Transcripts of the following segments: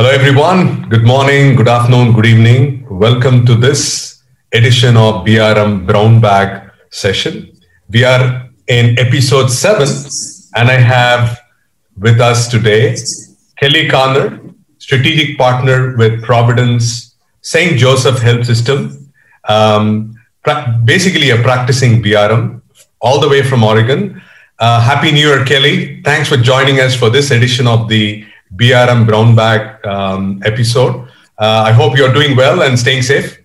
Hello, everyone. Good morning, good afternoon, good evening. Welcome to this edition of BRM Brown Bag session. We are in episode seven, and I have with us today Kelli Carner, strategic partner with Providence St. Joseph Health System, um, pra- basically a practicing BRM, all the way from Oregon. Uh, Happy New Year, Kelly. Thanks for joining us for this edition of the BRM Brown Bag um, episode. Uh, I hope you're doing well and staying safe.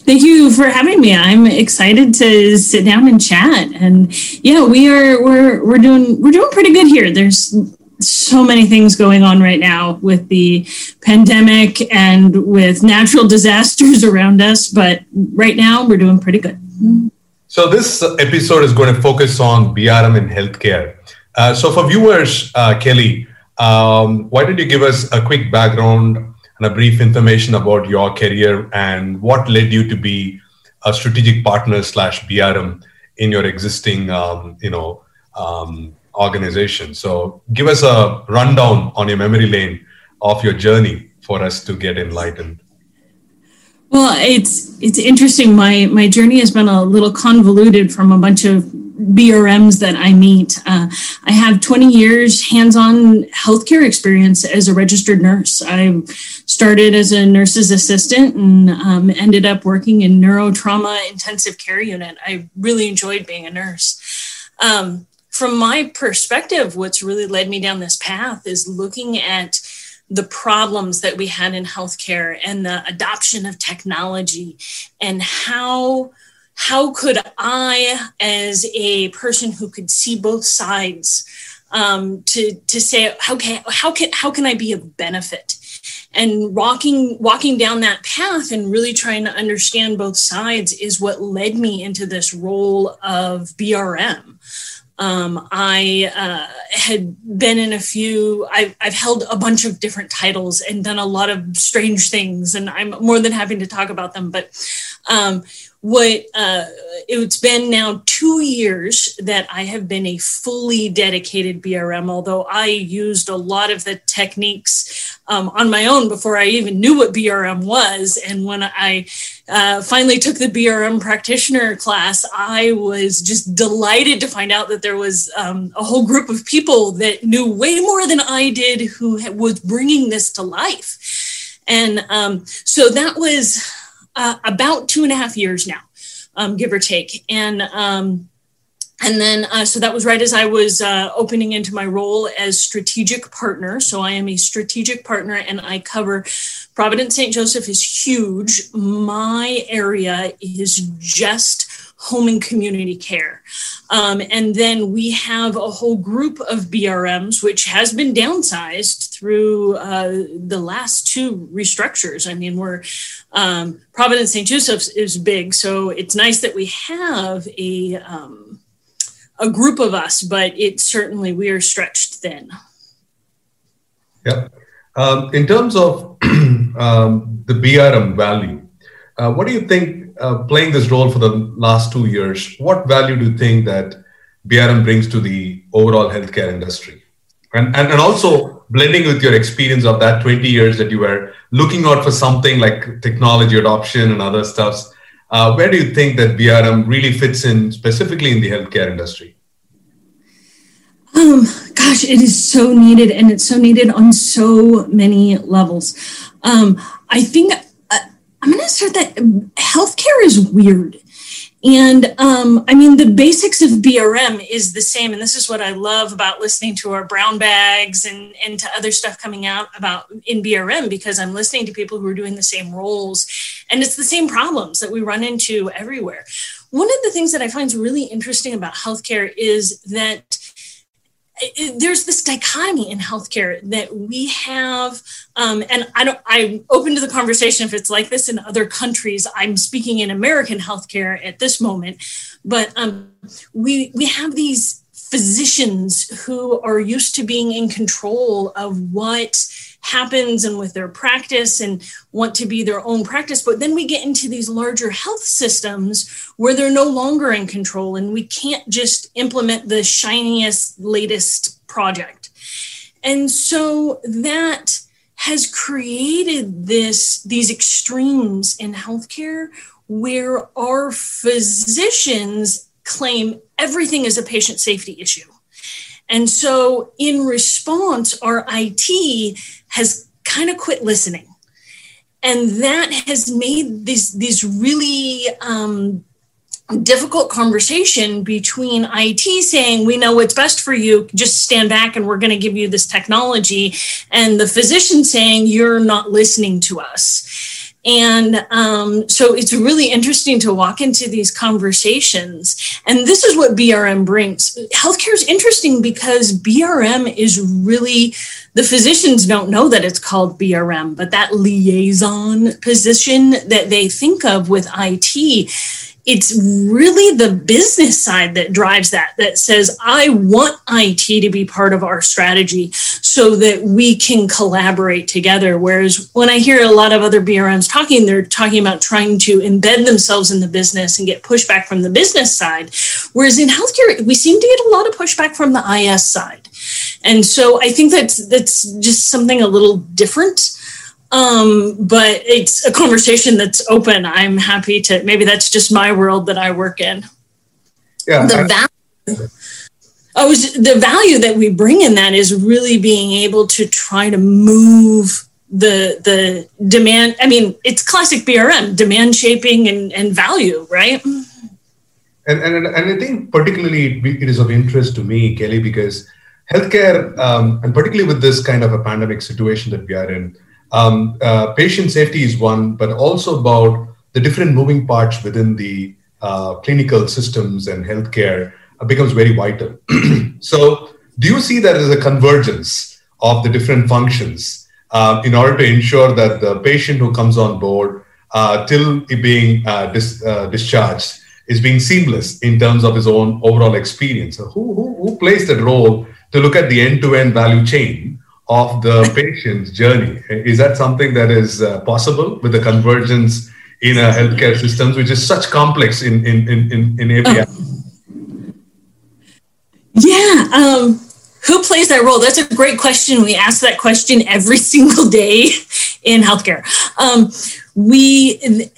Thank you for having me. I'm excited to sit down and chat. And yeah, we are we're we're doing we're doing pretty good here. There's so many things going on right now with the pandemic and with natural disasters around us, but right now we're doing pretty good. So this episode is going to focus on BRM in healthcare. Uh, so for viewers, uh, Kelli, um, why don't you give us a quick background and a brief information about your career and what led you to be a strategic partner slash BRM in your existing, um, you know, um, organization. So give us a rundown on your memory lane of your journey for us to get enlightened. Well, it's it's interesting. My my journey has been a little convoluted from a bunch of BRMs that I meet. Uh, I have 20 years hands-on healthcare experience as a registered nurse. I started as a nurse's assistant and um, ended up working in neurotrauma intensive care unit. I really enjoyed being a nurse. Um, from my perspective, what's really led me down this path is looking at the problems that we had in healthcare and the adoption of technology and how how could i as a person who could see both sides um, to to say how can how can how can i be of benefit and walking walking down that path and really trying to understand both sides is what led me into this role of brm um, I uh, had been in a few, I've, I've held a bunch of different titles and done a lot of strange things, and I'm more than happy to talk about them. But um, what uh, it's been now two years that I have been a fully dedicated BRM, although I used a lot of the techniques um, on my own before I even knew what BRM was. And when I uh, finally took the BRM practitioner class, I was just delighted to find out that there was um, a whole group of people that knew way more than I did who was bringing this to life. And um, so that was uh, about two and a half years now, um, give or take. And um, and then, uh, so that was right as I was uh, opening into my role as strategic partner. So I am a strategic partner and I cover Providence St. Joseph is huge. My area is just home and community care. Um, and then we have a whole group of BRMs, which has been downsized through uh, the last two restructures. I mean, we're um, Providence St. Joseph's is big, so it's nice that we have a um, a group of us, but it certainly we are stretched thin. Yeah. Um, in terms of um, the BRM value, uh, what do you think uh, playing this role for the last two years, what value do you think that BRM brings to the overall healthcare industry? And, and, and also blending with your experience of that 20 years that you were looking out for something like technology adoption and other stuffs, uh, where do you think that BRM really fits in specifically in the healthcare industry? Um, gosh, it is so needed and it's so needed on so many levels. Um, I think I'm going to start that healthcare is weird. And um, I mean, the basics of BRM is the same. And this is what I love about listening to our brown bags and, and to other stuff coming out about in BRM, because I'm listening to people who are doing the same roles. And it's the same problems that we run into everywhere. One of the things that I find really interesting about healthcare is that there's this dichotomy in healthcare that we have um, and i don't i'm open to the conversation if it's like this in other countries. I'm speaking in american healthcare at this moment but um, we we have these physicians who are used to being in control of what happens and with their practice and want to be their own practice. But then we get into these larger health systems where they're no longer in control and we can't just implement the shiniest, latest project. And so that has created this these extremes in healthcare where our physicians claim everything is a patient safety issue. And so in response, our IT has kind of quit listening. And that has made these, these really um, difficult conversation between IT saying, we know what's best for you, just stand back and we're going to give you this technology, and the physician saying, you're not listening to us. And um, so it's really interesting to walk into these conversations. And this is what BRM brings. Healthcare is interesting because BRM is really, the physicians don't know that it's called BRM, but that liaison position that they think of with IT it's really the business side that drives that that says i want it to be part of our strategy so that we can collaborate together whereas when i hear a lot of other brms talking they're talking about trying to embed themselves in the business and get pushback from the business side whereas in healthcare we seem to get a lot of pushback from the is side and so i think that's that's just something a little different um, but it's a conversation that's open. I'm happy to. Maybe that's just my world that I work in. Yeah. The value. Oh, the value that we bring in that is really being able to try to move the the demand. I mean, it's classic BRM, demand shaping and, and value, right? And, and and I think particularly it is of interest to me, Kelli, because healthcare, um, and particularly with this kind of a pandemic situation that we are in, um, uh, patient safety is one, but also about the different moving parts within the uh, clinical systems and healthcare becomes very vital. so, do you see that as a convergence of the different functions uh, in order to ensure that the patient who comes on board uh, till being uh, dis- discharged is being seamless in terms of his own overall experience? So who, who, who plays that role to look at the end-to-end value chain of the patient's journey. Is that something that is uh, possible with the convergence in a healthcare systems, which is such complex in in in in, in? Oh. Yeah. Um, who plays that role? That's a great question. We ask that question every single day in healthcare. Um, we,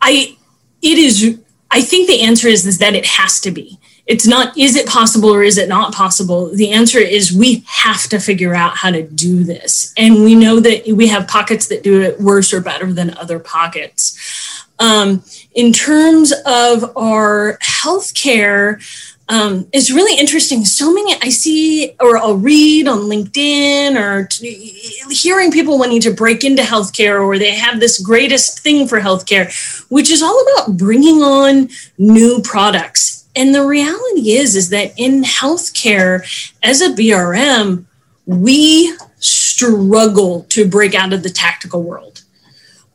I, it is. I think the answer is, is that it has to be it's not is it possible or is it not possible the answer is we have to figure out how to do this and we know that we have pockets that do it worse or better than other pockets um, in terms of our healthcare um, it's really interesting. So many I see or I'll read on LinkedIn or t- hearing people wanting to break into healthcare or they have this greatest thing for healthcare, which is all about bringing on new products and the reality is is that in healthcare as a brm we struggle to break out of the tactical world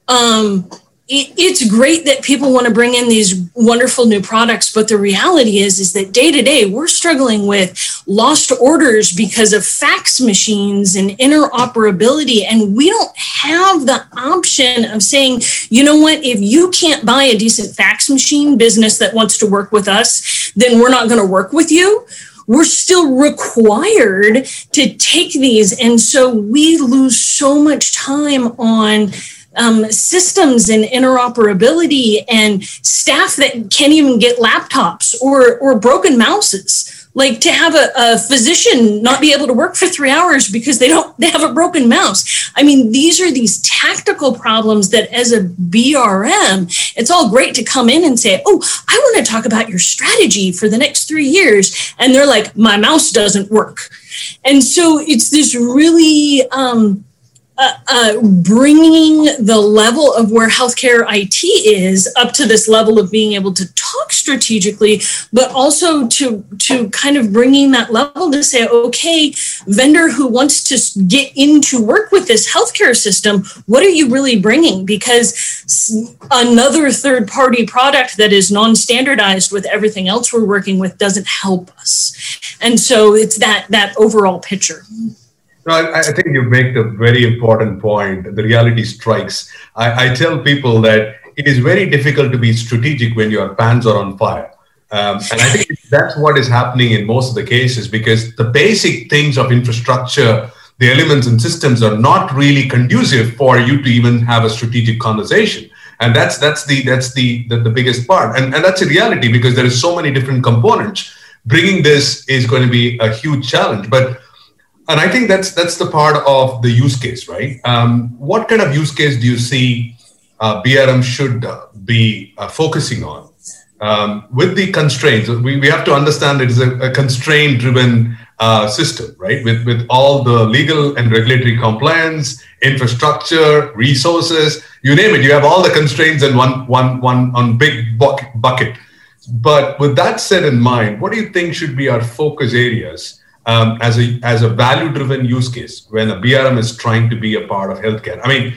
um, it, it's great that people want to bring in these wonderful new products but the reality is is that day to day we're struggling with lost orders because of fax machines and interoperability and we don't have the option of saying you know what? If you can't buy a decent fax machine business that wants to work with us then we're not going to work with you. We're still required to take these and so we lose so much time on um, systems and interoperability and staff that can't even get laptops or or broken mouses. Like to have a, a, physician not be able to work for three hours because they don't they have a broken mouse. I mean these are these tactical problems that as a brm it's all great to come in and say oh i want to talk about your strategy for the next three years and they're like my mouse doesn't work. And so it's this really um, uh, uh, bringing the level of where healthcare IT is up to this level of being able to talk strategically, but also to to kind of bringing that level to say, okay, vendor who wants to get into work with this healthcare system, what are you really bringing? Because another third party product that is non-standardized with everything else we're working with doesn't help us, and so it's that that overall picture. No, I, I, think you make a very important point. The reality strikes. I, I, tell people that it is very difficult to be strategic when your pants are on fire. Um, and I think that's what is happening in most of the cases because the basic things of infrastructure the elements and systems are not really conducive for you to even have a strategic conversation and that's that's the that's the the, the biggest part and, and that's a reality because there is so many different components bringing this is going to be a huge challenge but and i think that's that's the part of the use case right um, what kind of use case do you see uh, brm should uh, be uh, focusing on um, with the constraints we, we have to understand it is a, a constraint driven uh, system, right? With with all the legal and regulatory compliance, infrastructure, resources, you name it. You have all the constraints in one one one on big bucket. But with that said in mind, what do you think should be our focus areas um, as a as a value driven use case when a BRM is trying to be a part of healthcare? I mean,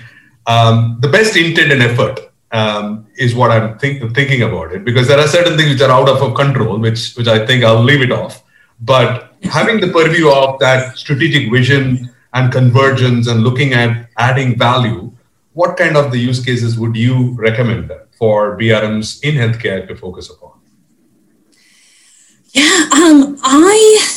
um, the best intent and effort um, is what I'm think, thinking about it because there are certain things which are out of control, which which I think I'll leave it off. But having the purview of that strategic vision and convergence and looking at adding value, what kind of the use cases would you recommend for BRMs in healthcare to focus upon? Yeah, um, I,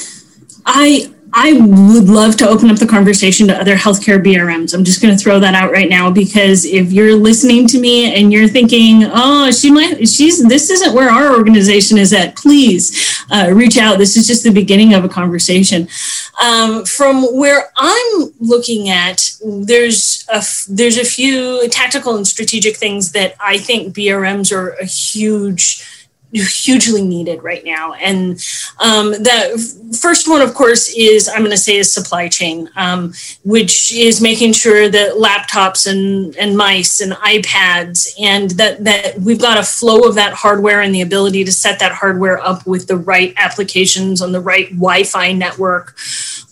Would love to open up the conversation to other healthcare BRMs. I'm just going to throw that out right now because if you're listening to me and you're thinking, "Oh, she might, she's this isn't where our organization is at," please uh, reach out. This is just the beginning of a conversation. Um, from where I'm looking at, there's a there's a few tactical and strategic things that I think BRMs are a huge hugely needed right now. And um, the first one, of course, is I'm going to say is supply chain, um, which is making sure that laptops and, and mice and iPads and that that we've got a flow of that hardware and the ability to set that hardware up with the right applications on the right Wi-Fi network.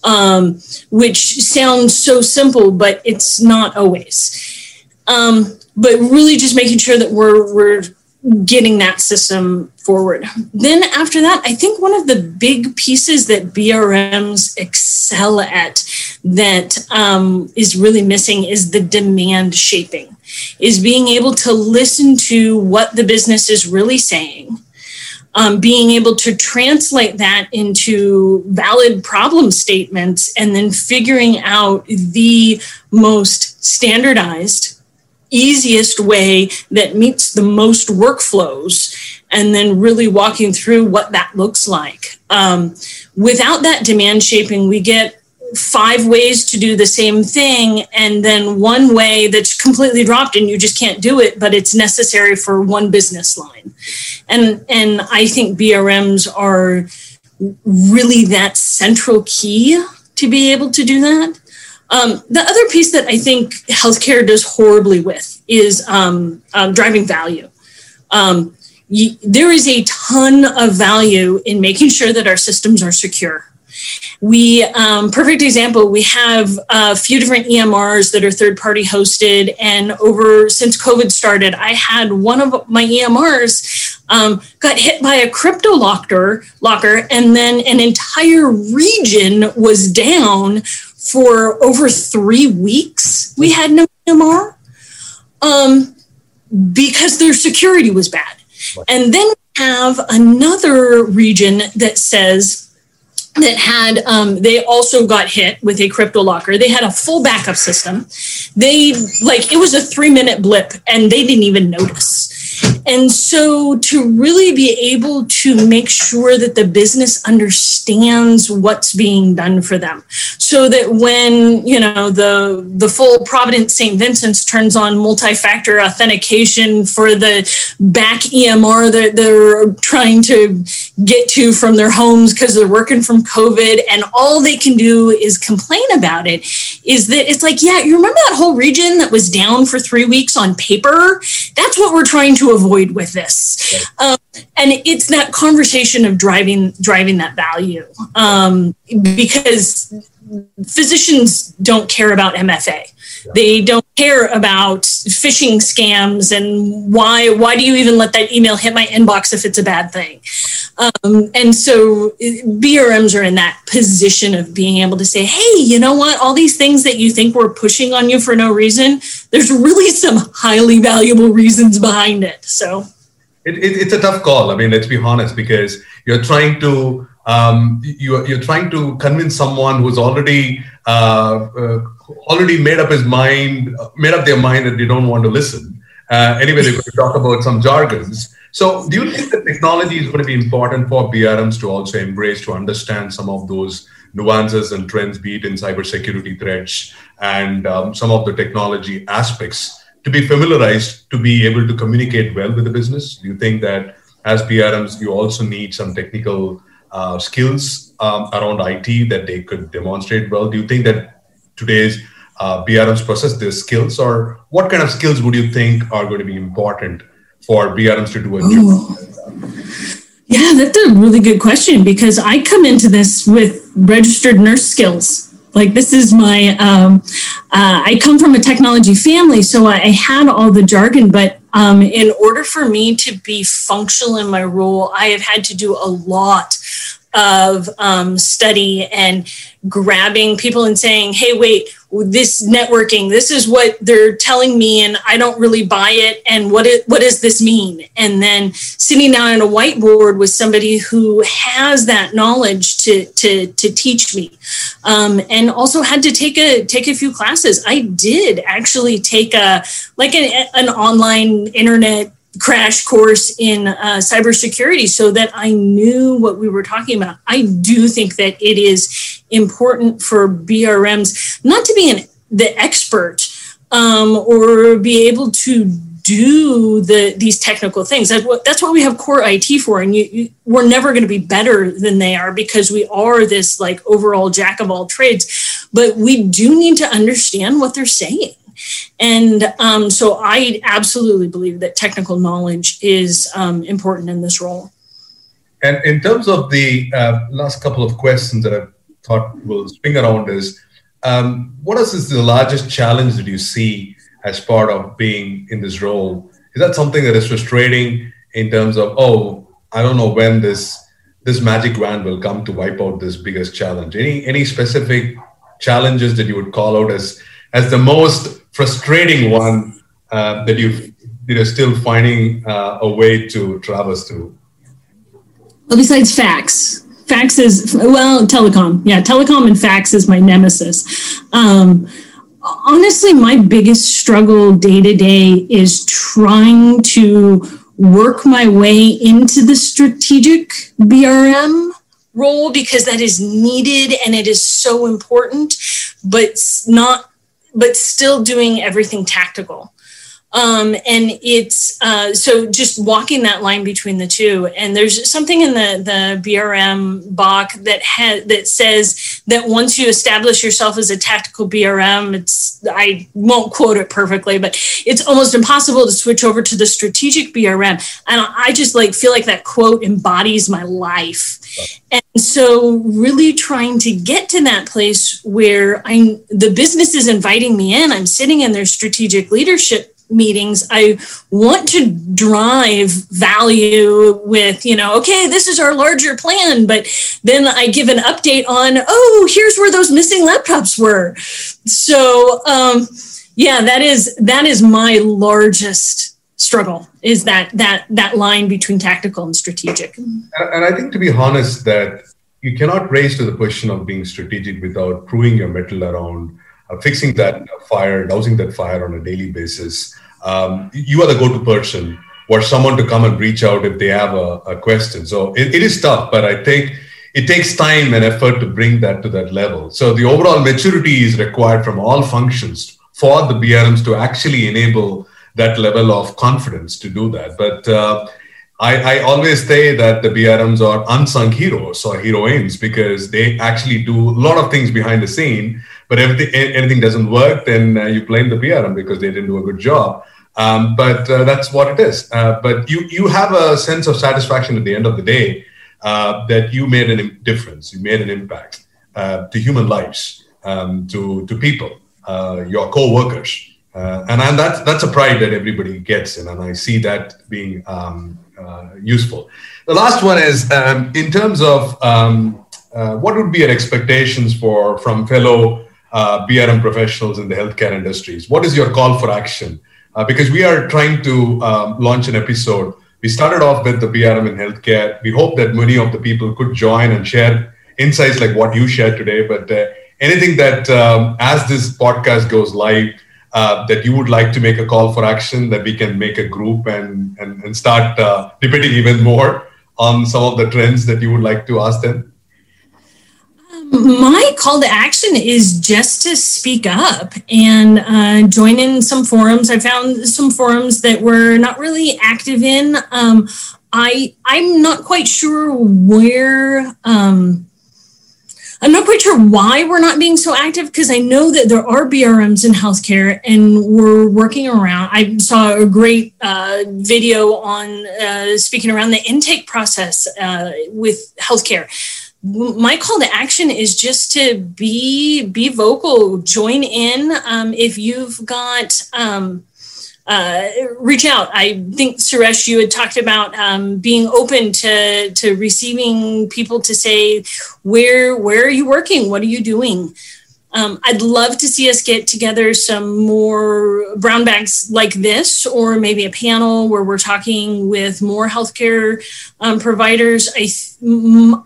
Um, which sounds so simple, but it's not always. Um, but really, just making sure that we're we're getting that system forward. Then after that, I think one of the big pieces that BRMs excel at that um, is really missing is the demand shaping, is being able to listen to what the business is really saying. Um, being able to translate that into valid problem statements and then figuring out the most standardized easiest way that meets the most workflows and then really walking through what that looks like. Um, without that demand shaping, we get five ways to do the same thing and then one way that's completely dropped and you just can't do it but it's necessary for one business line and and i think brms are really that central key to be able to do that um, the other piece that I think healthcare does horribly with is um, um, driving value. Um, there is a ton of value in making sure that our systems are secure. We, um, perfect example, we have a few different EMRs that are third party hosted. And over since COVID started, I had one of my EMRs um, got hit by a crypto locker, locker, and then an entire region was down for over three weeks. We had no EMR um, because their security was bad. And then we have another region that says that had um, they also got hit with a crypto locker they had a full backup system they like it was a three minute blip and they didn't even notice and so to really be able to make sure that the business understands what's being done for them so that when, you know, the the full Providence St. Vincent's turns on multi-factor authentication for the back EMR that they're trying to get to from their homes because they're working from COVID and all they can do is complain about it is that it's like, yeah, you remember that whole region that was down for 3 weeks on paper? That's what we're trying to avoid with this. Um, and it's that conversation of driving driving that value um, because physicians don't care about MFA. They don't care about phishing scams and why why do you even let that email hit my inbox if it's a bad thing? Um, and so BRMs are in that position of being able to say, hey, you know what? All these things that you think we're pushing on you for no reason, there's really some highly valuable reasons behind it. So it, it, it's a tough call. I mean, let's be honest, because you're trying to um, you're, you're trying to convince someone who's already uh, uh, already made up his mind, made up their mind that they don't want to listen. Uh, anyway, they're going to talk about some jargons. So, do you think that technology is going to be important for BRMs to also embrace, to understand some of those nuances and trends, be it in cybersecurity threats and um, some of the technology aspects, to be familiarized, to be able to communicate well with the business? Do you think that as BRMs, you also need some technical uh, skills um, around IT that they could demonstrate well? Do you think that today's uh, BRMs possess these skills, or what kind of skills would you think are going to be important for BRMs to do a job? Yeah, that's a really good question because I come into this with registered nurse skills. Like this is my, um, uh, I come from a technology family, so I had all the jargon. But um, in order for me to be functional in my role, I have had to do a lot of um, study and grabbing people and saying, hey, wait, this networking, this is what they're telling me, and I don't really buy it. And what, does this mean? And then sitting down on a whiteboard with somebody who has that knowledge to, to, to teach me. Um, and also had to take a take a few classes. I did actually take a like an, an online internet crash course in uh, cybersecurity so that I knew what we were talking about. I do think that it is important for BRMs not to be an the expert um, or be able to do the these technical things. That's what that's what we have core IT for, and you, you, we're never going to be better than they are because we are this like overall jack of all trades. But we do need to understand what they're saying and um, so I absolutely believe that technical knowledge is um, important in this role. And in terms of the uh, last couple of questions that I thought will spring around is, um, what is the largest challenge that you see as part of being in this role? Is that something that is frustrating in terms of, oh, I don't know when this this magic wand will come to wipe out this biggest challenge? Any any specific challenges that you would call out as as the most frustrating one uh, that you you're still finding uh, a way to traverse through? Well, besides fax, fax is well telecom. Yeah, telecom and fax is my nemesis. Um, honestly, my biggest struggle day to day is trying to work my way into the strategic BRM role because that is needed and it is so important, but not but still doing everything tactical. Um, and it's uh, so just walking that line between the two. And there's something in the the BRM BOK that has that says that once you establish yourself as a tactical BRM, it's I won't quote it perfectly, but it's almost impossible to switch over to the strategic BRM. And I just like feel like that quote embodies my life. And so really trying to get to that place where I'm the business is inviting me in. I'm sitting in their strategic leadership meetings i want to drive value with you know okay this is our larger plan but then i give an update on oh here's where those missing laptops were. So um, yeah that is that is my largest struggle is that that that line between tactical and strategic. And i think to be honest that you cannot raise to the question of being strategic without proving your metal around fixing that fire, dousing that fire on a daily basis. Um, you are the go-to person for someone to come and reach out if they have a, a question. So it, it is tough, but I think it takes time and effort to bring that to that level. So the overall maturity is required from all functions for the BRMs to actually enable that level of confidence to do that. But uh, I, I, always say that the BRMs are unsung heroes or heroines because they actually do a lot of things behind the scene. But if anything doesn't work, then uh, you blame the BRM because they didn't do a good job. Um, but uh, that's what it is. Uh, but you you have a sense of satisfaction at the end of the day uh, that you made a difference. You made an impact uh, to human lives, um, to to people, uh, your co-workers, and, and that's that's a pride that everybody gets, in, and I see that being. Um, useful. The last one is um, in terms of um, uh, what would be your expectations for from fellow uh, BRM professionals in the healthcare industries? What is your call for action? Uh, because we are trying to um, launch an episode We started off with the BRM in healthcare. We hope that many of the people could join and share insights like what you shared today. But uh, anything that, um, as this podcast goes live, uh, that you would like to make a call for action, that we can make a group and, and, and start uh, debating even more on some of the trends that you would like to ask them? My call to action is just to speak up and uh, join in some forums. I found some forums that we're not really active in. Um, I I'm not quite sure where. Um, I'm not quite sure why we're not being so active because I know that there are BRMs in healthcare and we're working around. I saw a great uh, video on uh, speaking around the intake process uh, with healthcare my call to action is just to be be vocal join in um, if you've got um, uh, reach out. I think suresh you had talked about um, being open to to receiving people to say where where are you working? What are you doing um, I'd love to see us get together some more brown bags like this, or maybe a panel where we're talking with more healthcare um, providers. I,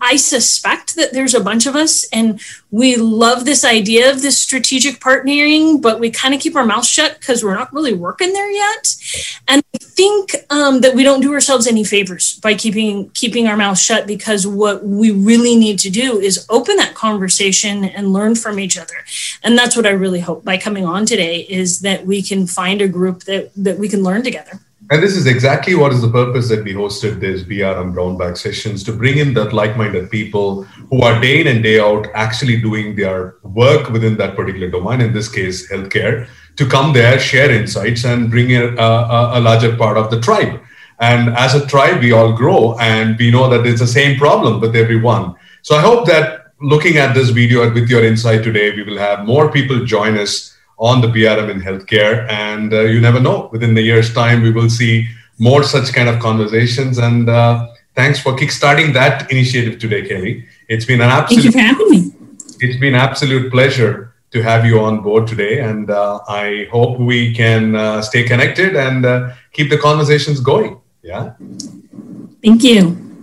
I suspect that there's a bunch of us, and we love this idea of this strategic partnering, but we kind of keep our mouth shut because we're not really working there yet. And think um, that we don't do ourselves any favors by keeping keeping our mouth shut because what we really need to do is open that conversation and learn from each other. And that's what I really hope by coming on today is that we can find a group that that we can learn together. And this is exactly what is the purpose that we hosted this BRM Brown Bag sessions to bring in that like-minded people who are day in and day out actually doing their work within that particular domain. In this case, healthcare to come there, share insights, and bring a, a, a larger part of the tribe. And as a tribe, we all grow, and we know that it's the same problem with everyone. So I hope that looking at this video with your insight today, we will have more people join us on the BRM in healthcare. And uh, you never know, within the year's time, we will see more such kind of conversations. And uh, thanks for kickstarting that initiative today, Kelli. It's been an absolute. Thank you for having me. It's been absolute pleasure to have you on board today. And uh, I hope we can uh, stay connected and uh, keep the conversations going. Yeah. Thank you.